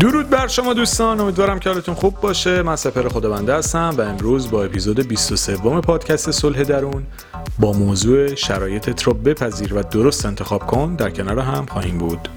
درود بر شما دوستان امیدوارم که حالتون خوب باشه. من سپر خداونده هستم و امروز با اپیزود 23 پادکست صلح درون با موضوع شرایطت رو بپذیر و درست انتخاب کن در کنار هم خواهیم بود.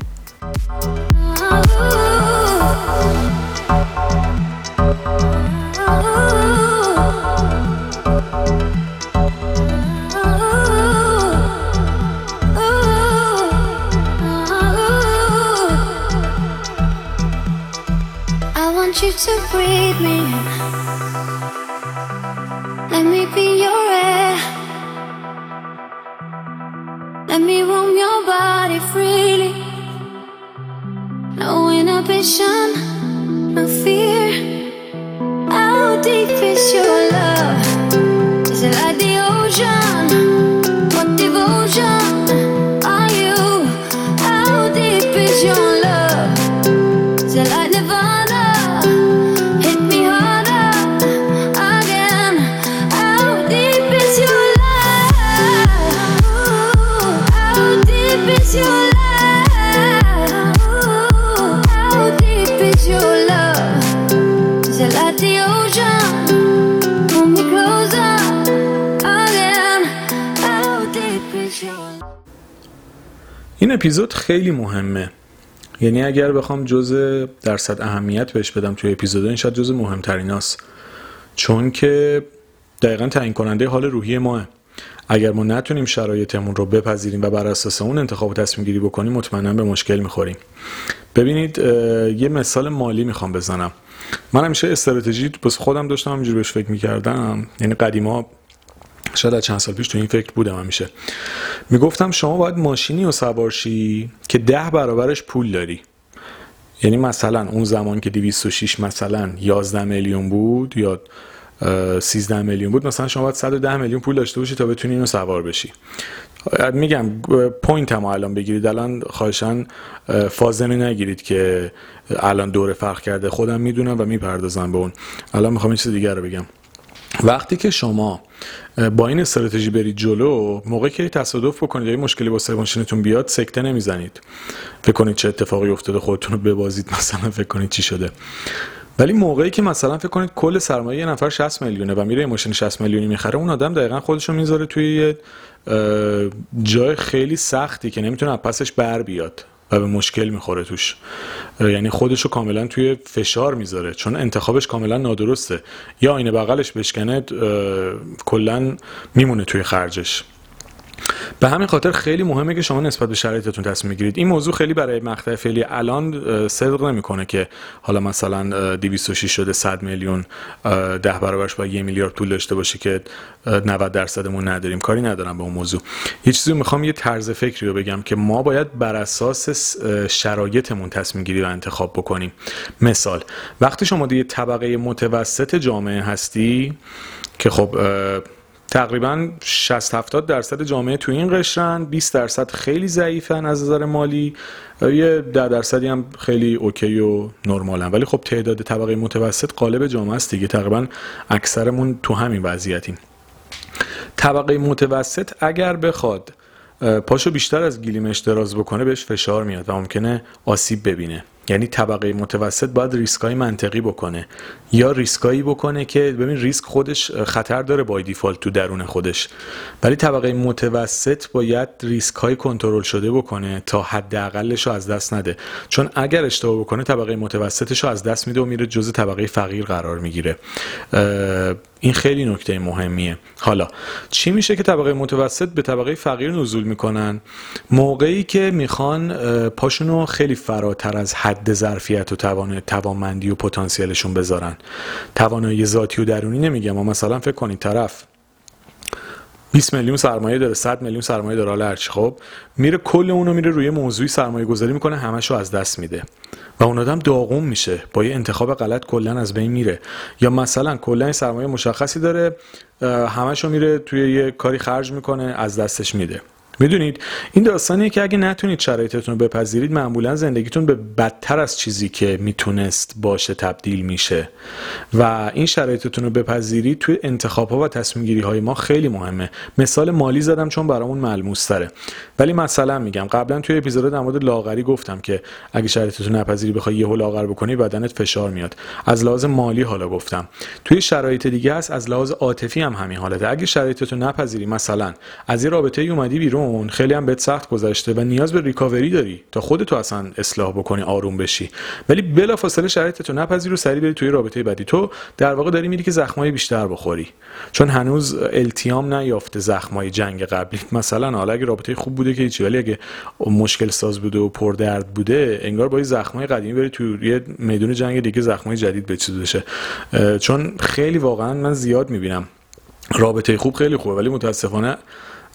To breathe me in. Let me be your air. Let me roam your body freely. No inhibition, no fear. How deep is your love? این اپیزود خیلی مهمه. یعنی اگر بخوام جزء درصد اهمیت بهش بدم توی اپیزود این شاید جزء مهمتریناست چون که دقیقا تعیین کننده حال روحی ماه. اگر ما نتونیم شرایطمون رو بپذیریم و بر اساس اون انتخاب و تصمیم گیری بکنیم مطمئنا به مشکل می‌خوریم. ببینید یه مثال مالی می‌خوام بزنم. من همیشه استراتژی بس خودم داشتم همینجوری بهش فکر می‌کردم. یعنی قدیما شاید از چند سال پیش تو این فکر بودم همیشه می‌گفتم شما باید ماشینی و سوارشی که ده برابرش پول داری. یعنی مثلا اون زمان که 206 مثلا 11 میلیون بود یا 13 میلیون بود مثلا شما باید 110 میلیون پول داشته باشی تا بتونی اینو سوار بشی. میگم پوینت هم الان بگیرید. الان خواهشان فازنه نگیرید که الان دوره فرق کرده. خودم می‌دونم و می‌پردازم به اون. الان می‌خوام چیز دیگر رو بگم. وقتی که شما با این استراتژی برید جلو موقعی که تصادف بکنید یا مشکلی با ماشینتون بیاد سکته نمی‌زنید. فکر کنید چه اتفاقی افتاده خودتون رو ببازید مثلا فکر کنید چی شده. ولی موقعی که مثلا فکر کنید کل سرمایه یه نفر 60 میلیونه و میره ماشین 60 میلیونی می‌خره اون آدم دقیقا خودش رو می‌ذاره توی یه جای خیلی سختی که نمی‌تونه پسش بر بیاد. و به مشکل می‌خوره توش. یعنی خودش رو کاملا توی فشار می‌ذاره. چون انتخابش کاملا نادرسته. یا آینه بغلش بشکنه کلا میمونه توی خرجش. به همین خاطر خیلی مهمه که شما نسبت به شرایطتون تصمیم بگیرید این موضوع خیلی برای مقطع فعلی الان صدق نمی‌کنه که حالا مثلا 206 شده 100 میلیون ده برابرش با یه میلیارد پول داشته باشه که 90 درصدمون نداریم. کاری ندارم به اون موضوع. یه چیزی می‌خوام یه طرز فکری رو بگم که ما باید بر اساس شرایطمون تصمیم گیری و انتخاب بکنیم. مثال وقتی شما دیگه طبقه متوسط جامعه هستی که خب تقریبا 60 70 درصد جامعه تو این قشرن 20 درصد خیلی ضعیفن از نظر مالی. یه 10 درصدی هم خیلی اوکی و نرمالن. ولی خب تعداد طبقه متوسط قالب جامعه است دیگه. تقریبا اکثرمون تو همین وضعیتیم. طبقه متوسط اگر بخواد پاشو بیشتر از گلیمش دراز بکنه بهش فشار میاد و ممکنه آسیب ببینه. یعنی طبقه متوسط باید ریسکای منطقی بکنه. یا ریسکایی بکنه که ببین ریسک خودش خطر داره بای دیفالت تو درون خودش. ولی طبقه متوسط باید ریسک های کنترل شده بکنه تا حداقلش رو از دست نده. چون اگر اشتباه بکنه طبقه متوسطش رو از دست میده و میره جزء طبقه فقیر قرار می‌گیره. این خیلی نکته مهمیه. حالا چی میشه که طبقه متوسط به طبقه فقیر نزول می‌کنن؟ موقعی که می‌خوان پاشونو خیلی فراتر از حد ظرفیت و توان توانمندی و پتانسیلشون بذارن. توانایی ذاتی و درونی نمیگم اما مثلا فکر کنید طرف 20 میلیون سرمایه داره 100 میلیون سرمایه داره حالا هرچی. خب میره کل اونو میره روی موضوعی سرمایه گذاری می‌کنه همشو از دست میده. و اون آدم داغون میشه. با یه انتخاب غلط کلا از بین میره. یا مثلا کلا سرمایه مشخصی داره همشو میره توی یه کاری خرج می‌کنه از دستش میده. می‌دونید این داستانیه که اگه نتونید شرایطتون رو بپذیرید معمولا زندگیتون به بدتر از چیزی که می‌تونست باشه تبدیل میشه. و این شرایطتون رو بپذیرید توی انتخاب ها و تصمیم گیری های ما خیلی مهمه. مثال مالی زدم چون برامون ملموس تره. ولی مثلا میگم قبلا توی اپیزود در مورد لاغری گفتم که اگه شرایطتون نپذیری بخوای یهو لاغر بکنی بدنت فشار میاد. از لحاظ مالی حالا گفتم. توی شرایط دیگه هست از لحاظ عاطفی هم همین حالته. اگه شرایطتون نپذیری مثلا از یه رابطه اومدی بیرون خیلی هم بهت سخت گذشته و نیاز به ریکاوری داری تا خودتو اصلا اصلاح بکنی آروم بشی. ولی بلافاصله شرایطتو و سری بری توی رابطه بعدی. تو در واقع داری میری که زخمای بیشتر بخوری. چون هنوز التیام نیافته زخمای جنگ قبلی. مثلا حالا اگه رابطه خوب بوده که هیچی ولی اگه مشکل ساز بوده و پردرد بوده انگار با زخمای قدیمی بری توی یه میدون جنگ دیگه زخمای جدید بچیده بشه. چون خیلی واقعا من زیاد می‌بینم. رابطه خوب خیلی خوبه ولی متاسفانه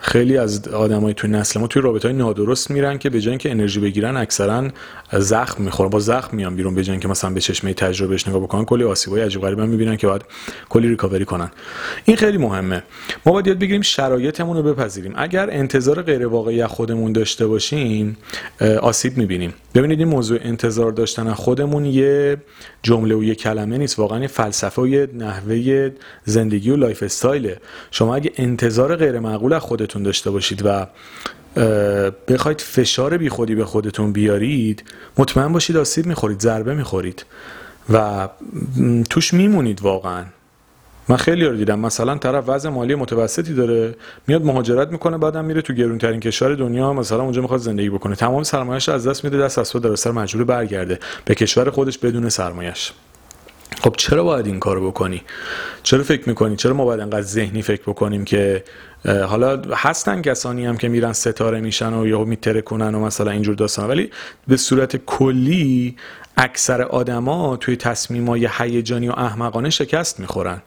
خیلی از آدمای توی نسل ما توی رابطه های نادرست میرن که به جای اینکه انرژی بگیرن اکثرا زخم می‌خورن. با زخم میان بیرون به جای اینکه مثلا به چشمه تجربهش نگاه بکنن کلی آسیبای عجیب غریب هم می‌بینن که باید کلی ریکاوری کنن. این خیلی مهمه. ما باید یاد بگیریم شرایطمون رو بپذیریم. اگر انتظار غیر واقعی خودمون داشته باشیم آسیب می‌بینیم. ببینید این موضوع انتظار داشتن خودمون یه جمله و یه کلمه نیست واقعا فلسفه و یه نحوه زندگی و lifestyle ه. شما اگه انتظار غیر معقول از خودتون داشته باشید و بخواید فشار بیخودی به خودتون بیارید مطمئن باشید آسیب می‌خورید ضربه می‌خورید و توش میمونید واقعا. من خیلی رو دیدم. مثلا طرف وضع مالی متوسطی داره میاد مهاجرت می‌کنه بعدم میره تو گرونترین کشور دنیا مثلا اونجا می‌خواد زندگی بکنه. تمام سرمایه‌اش از دست میده دست از در سر مجبور برگرده. به کشور خودش بدون سرمایه‌اش. خب چرا باید این کارو بکنی؟ چرا فکر می‌کنی؟ چرا ما باید انقدر ذهنی فکر بکنیم که حالا هستن کسانی هم که میرن ستاره میشن و یهو میتره کنن و مثلا اینجور داستان ولی به صورت کلی اکثر آدما توی تصمیمای هیجانی و احمقانه شکست می‌خورن.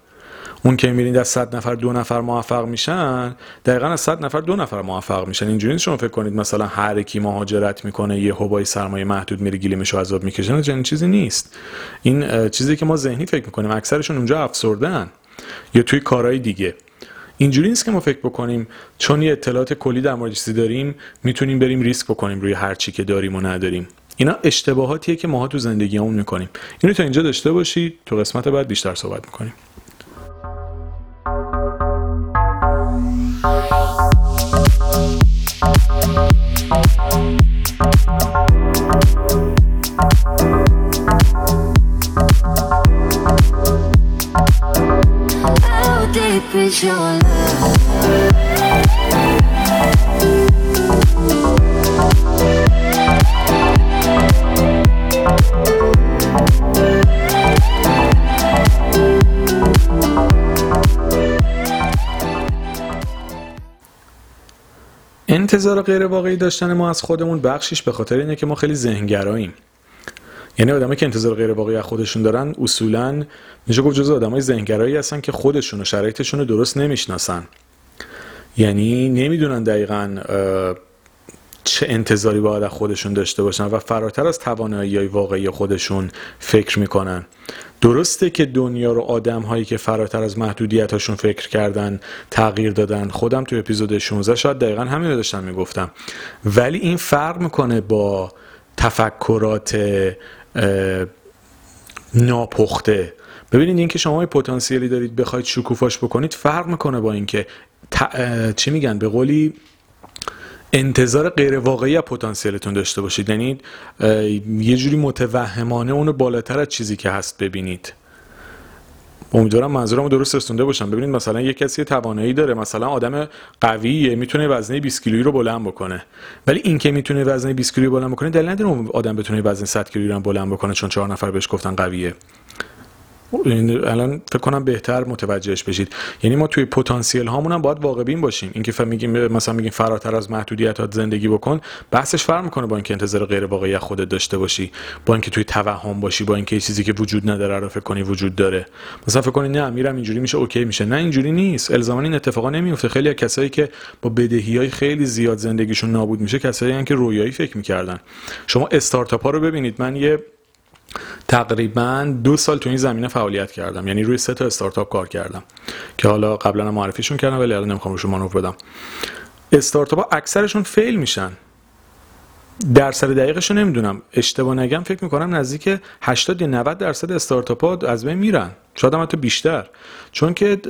اون که میرین از 100 نفر دو نفر موفق میشن دقیقا از 100 نفر دو نفر موفق میشن. اینجوری شما فکر کنید مثلا هر کی مهاجرت می‌کنه یه هوای سرمایه محدود میره گلیمش عذاب می‌کشن چنین چیزی نیست. این چیزی که ما ذهنی فکر می‌کنیم اکثرشون اونجا افسردن یا توی کارهای دیگه. اینجوری نیست که ما فکر بکنیم چون یه اطلاعات کلی در مورد چیزی داریم می‌تونیم بریم ریسک بکنیم روی هر چی که داریم و نداریم. اینا اشتباهاتیه که ماها تو زندگیمون می‌کنیم. اینو تا اینجا داشته باشید تو قسمت بعد بیشتر صحبت می‌کنیم. انتظار غیر واقعی داشتن ما از خودمون بخشش به خاطر اینه که ما خیلی ذهنگراییم. یعنی آدمایی که انتظار غیر واقعی از خودشون دارن اصولا میشه گفت جزو آدمای ذهنگرایی هستن که خودشون و شرایطشون رو درست نمی‌شناسن. یعنی نمی‌دونن دقیقا چه انتظاری باید از خودشون داشته باشن و فراتر از توانایی های واقعی خودشون فکر می‌کنن. درسته که دنیا رو آدم هایی که فراتر از محدودیت هاشون فکر کردن تغییر دادن. خودم تو اپیزود 16 شاید دقیقا همین رو داشتم می‌گفتم. ولی این فرق می‌کنه با تفکرات ناپخته. ببینید اینکه شما پتانسیلی دارید بخواید شکوفاش بکنید فرق می‌کنه با اینکه چی میگن؟ به قولی انتظار غیر واقعی پتانسیلتون داشته باشید. یعنی یه جوری متوهمانه اونو بالاتر از چیزی که هست ببینید. امیدوارم منظورمو درست رسونده باشم. ببینید مثلا یه کسی توانایی داره مثلا آدم قویه می‌تونه وزنه 20 کیلویی رو بلند بکنه. ولی این که می‌تونه وزنه 20 کیلویی بلند بکنه دلیل نداره آدم بتونه وزنه 100 کیلویی رو بلند بکنه چون چهار نفر بهش گفتن قویه. الان فکر کنم بهتر متوجهش بشید. یعنی ما توی پتانسیل هامون هم باید واقع بین باشیم. اینکه میگیم مثلا میگیم فراتر از محدودیتات زندگی بکن بحثش فرق می‌کنه با اینکه انتظار غیر واقعی خودت داشته باشی با اینکه توی توهم باشی با اینکه چیزی که وجود نداره رو فکر کنی وجود داره. مثلا فکر کنی نه میرم اینجوری میشه اوکی میشه. نه اینجوری نیست. الزاما این اتفاقا نمیفته خیلی از کسایی که با بدهی های خیلی زیاد زندگیشون نابود میشه کسایی که رویایی فکر می‌کردن. شما استارتاپ ها رو ببینید. من یه تقریبا دو سال تو این زمینه فعالیت کردم. یعنی روی سه تا استارتاپ کار کردم که حالا قبلا معرفیشون کردم ولی الان نمی‌خوام روشون مانور بدم. استارتاپ ها اکثرشون فیل میشن. درصد دقیقش رو نمی‌دونم. اشتباه نگم فکر می‌کنم نزدیک 80 یا 90 درصد استارتاپ ها از بین میرن. شاید هم حتی بیشتر. چون که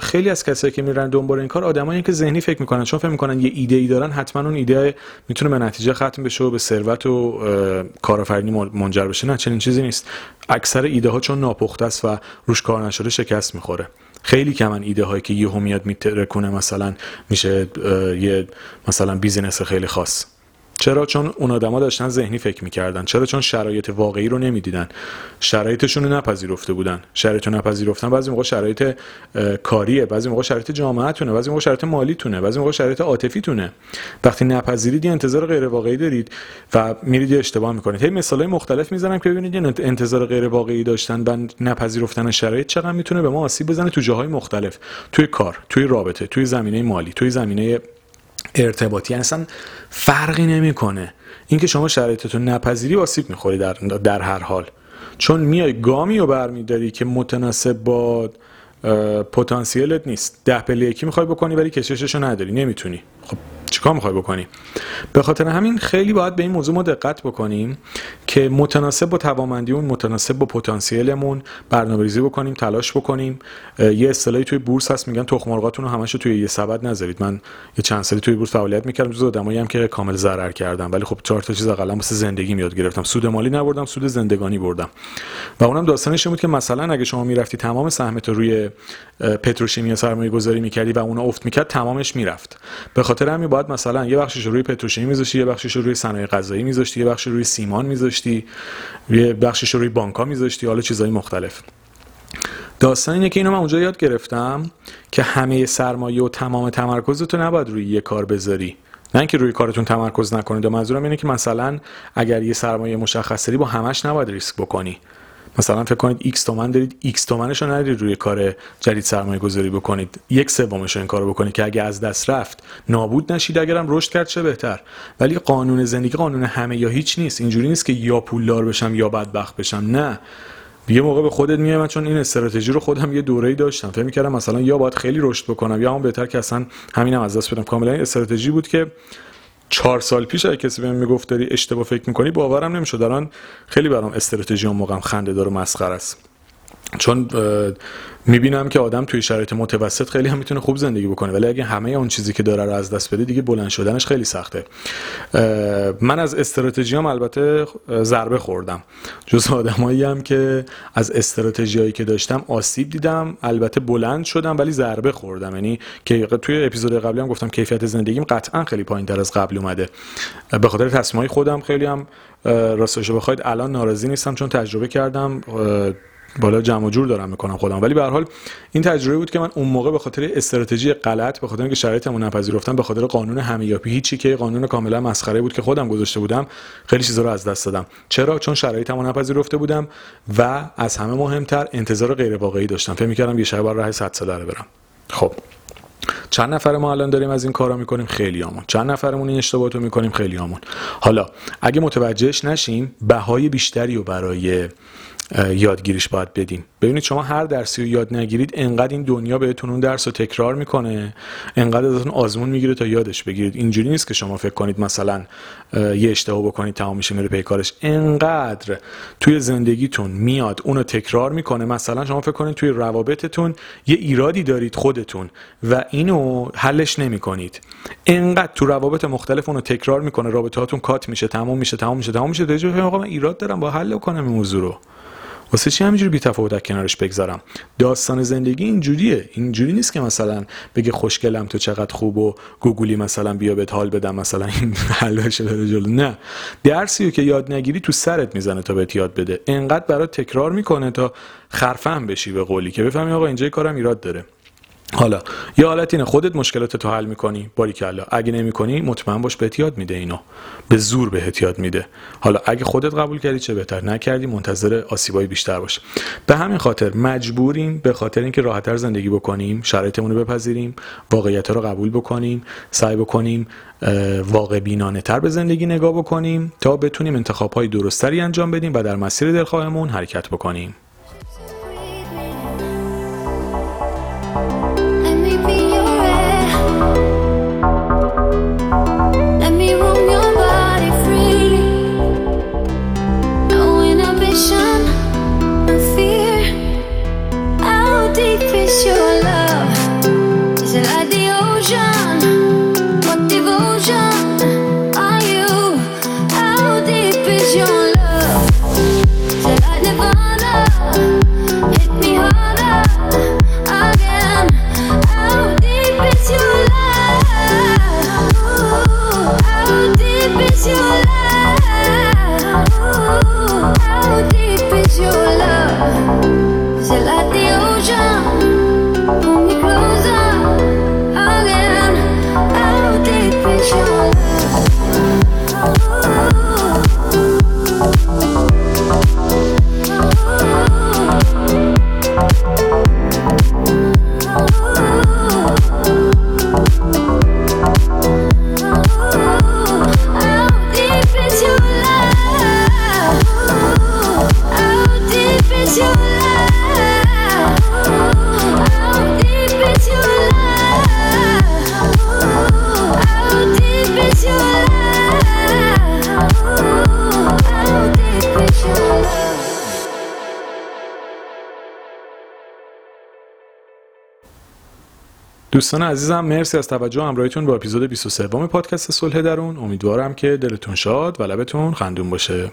خیلی از کسایی که میرن دنبال این کار آدمایی که ذهنی فکر می‌کنن. چون فکر می‌کنن یه ایده ای دارن حتما اون ایده می‌تونه به نتیجه ختم بشه و به ثروت و کارآفرینی منجر بشه. نه چنین چیزی نیست. اکثر ایده ها چون ناپخته است و روش کار نشده شکست می‌خوره. خیلی کمن ایده هایی که یهو میاد میترکونه مثلا میشه یه مثلا بیزینس خیلی خاص. چرا؟ چون اون آدما داشتن ذهنی فکر می‌کردن. چرا؟ چون شرایط واقعی رو نمی‌دیدن. شرایطشون رو نپذیرفته بودن. شرایط رو نپذیرفتن. بعضی موقع شرایط کاریه. بعضی موقع شرایط جامعهتونه. بعضی موقع شرایط مالیتونه. بعضی موقع شرایط عاطفیتونه. وقتی نپذیرید یه انتظار غیر واقعی دارید و میرید اشتباه می‌کنید. هی مثالای مختلف می‌زنم که ببینید یه انتظار غیر واقعی داشتن و نپذیرفتن شرایط چقدر می‌تونه به ما آسیب بزنه تو جاهای مختلف. توی کار توی رابطه توی زمینه مالی توی زمینه ارتباطی. اصلا فرقی نمی‌کنه. اینکه شما شرایطتون نپذیری آسیب می‌خوری در, در هر حال. چون میای گامی رو برمیداری که متناسب با پتانسیلت نیست. ده پله یکی می‌خوای بکنی ولی کشششو نداری. نمی‌تونی. خب چیکار می‌خوای بکنی؟ به خاطر همین خیلی باید به این موضوع ما دقت بکنیم که متناسب با توانمندیمون متناسب با پتانسیلمون برنامه‌ریزی بکنیم تلاش بکنیم. یه اصطلاحی توی بورس هست میگن تخم رو همش توی یه سبد نذارید. من یه چند سالی توی بورس فعالیت می‌کردم جزو آدمایی هم که کامل ضرر کردم ولی خب چهار تا چیز اقلا واسه زندگی میاد گرفتم. سود مالی نبردم سود زندگانی بردم. و اونم داستانش بود که مثلا اگه شما می‌رفتی تمام سهمت رو روی پتروشیمیا سرمایه گذاری می‌کردی و اون افت می‌کرد تمامش می‌رفت. به خاطر همین باید مثلا یه بخشش روی پتروشیمی میذاشتی یه بخشش روی صنایع غذایی میذاشتی یه بخش روی سیمان میذاشتی یه بخشش روی بانک‌ها میذاشتی حالا چیزهای مختلف. داستان اینه که اینو من اونجا یاد گرفتم که همه سرمایه و تمام تمرکزتو نباید روی یه کار بذاری. نه اینکه روی کارتون تمرکز نکنید. منظورم اینه که مثلا اگر یه سرمایه مشخص داری با همش نباید ریسک بکنی. مثلا فکر کنید x تومن دارید x تومنش رو روی کار جدید سرمایه گذاری بکنید. یک سومش این کارو بکنید که اگه از دست رفت نابود نشید اگرم رشد کرد چه بهتر. ولی قانون زندگی قانون همه یا هیچ نیست. اینجوری نیست که یا پولدار بشم یا بدبخت بشم. نه. یه موقع به خودت میام چون این استراتژی رو خودم یه دوره‌ای داشتم. فکر می‌کردم مثلا یا باید خیلی رشد بکنم یا هم بهتر که اصلا همینم از دست بدم. کاملا استراتژی بود که چهار سال پیش اگه کسی بهم می‌گفت داری اشتباه فکر می‌کنی باورم نمی‌شد. دارن خیلی برام استراتژی اون موقعم خنده داره مسخره است. چون می‌بینم که آدم توی شرایط متوسط خیلی هم می‌تونه خوب زندگی بکنه ولی اگه همه اون چیزی که داره رو از دست بده دیگه بلند شدنش خیلی سخته. من از استراتژی هم البته ضربه خوردم. جز آدمایی هم که از استراتژیایی که داشتم آسیب دیدم البته بلند شدم ولی ضربه خوردم. یعنی که توی اپیزود قبلی هم گفتم کیفیت زندگیم قطعا خیلی پایین تر از قبل اومده. به خاطر تصمیمای خودم خیلی هم راستش بخواید الان ناراضی نیستم چون تجربه کردم. بالا جمع جور دارم می‌کنم خودم. ولی به هر حال این تجربه بود که من اون موقع به خاطر استراتژی غلط به خاطر اینکه شرایطمو نپذیرفتم به خاطر قانون همیاپی هیچی که قانون کاملا مسخره بود که خودم گذاشته بودم خیلی چیزا رو از دست دادم. چرا؟ چون شرایطمو نپذیرفته بودم و از همه مهمتر انتظار غیر واقعی داشتم. فکر می‌کردم یه شب راه 100 ساله برم. خب. چند نفر ما الان داریم از این کارا می‌کنیم؟ خیلی آمون چند نفرمون این اشتباهات رو می‌کنیم؟ خیلی آمون حالا اگه متوجهش نشیم بهای بیشتری رو برای یادگیریش باید بدیم. ببینید شما هر درسی رو یاد نگیرید انقدر این دنیا بهتون اون درس رو تکرار می‌کنه انقدر ازتون آزمون می‌گیره تا یادش بگیرید. اینجوری نیست که شما فکر کنید مثلا یه اشتباه بکنید تمام میشه میره پیکارش انقدر توی زندگیتون میاد اونو تکرار می‌کنه. مثلا شما فکر کنید توی روابطتون یه ایرادی دارید خودتون و اینو حلش نمی‌کنید. انقدر تو روابط مختلف اونو تکرار می‌کنه رابطهاتون کات میشه تمام میشه تمام میشه تمام میشه. تا من ایراد دارم با حل کنم این موضوع رو. واسه چی همینجوری بی‌تفاوت کنارش بگذارم؟ داستان زندگی اینجوریه. اینجوری نیست که مثلا بگه خوشگلم تو چقدر خوب و گوگلی مثلا بیا بهت حال بدم مثلا این حلش بره جلو. نه. درسی که یاد نگیری تو سرت می‌زنه تا بهت یاد بده. انقدر برات تکرار می‌کنه تا خرفهم بشی به قولی که بفهمی آقا اینجا کارم ایراد داره. حالا یه حالت اینه خودت مشکلات تو حل می‌کنی باری کلا اگه نمی‌کنی مطمئن باش به یاد میده اینو. به زور به یاد میده. حالا اگه خودت قبول کردی چه بهتر؟ نکردی منتظر آسیبای بیشتر باش. به همین خاطر مجبوریم به خاطر اینکه راحتتر زندگی بکنیم شرایطمون رو بپذیریم واقعیت رو قبول بکنیم سعی بکنیم واقع بینانه تر به زندگی نگاه بکنیم تا بتونیم انتخاب های انجام بدیم و در مسیر دلخواهمون حرکت بکنیم. دوستان عزیزم مرسی از توجه همراهیتون با اپیزود 23 پادکست صلح درون. امیدوارم که دلتون شاد و لبتون خندون باشه.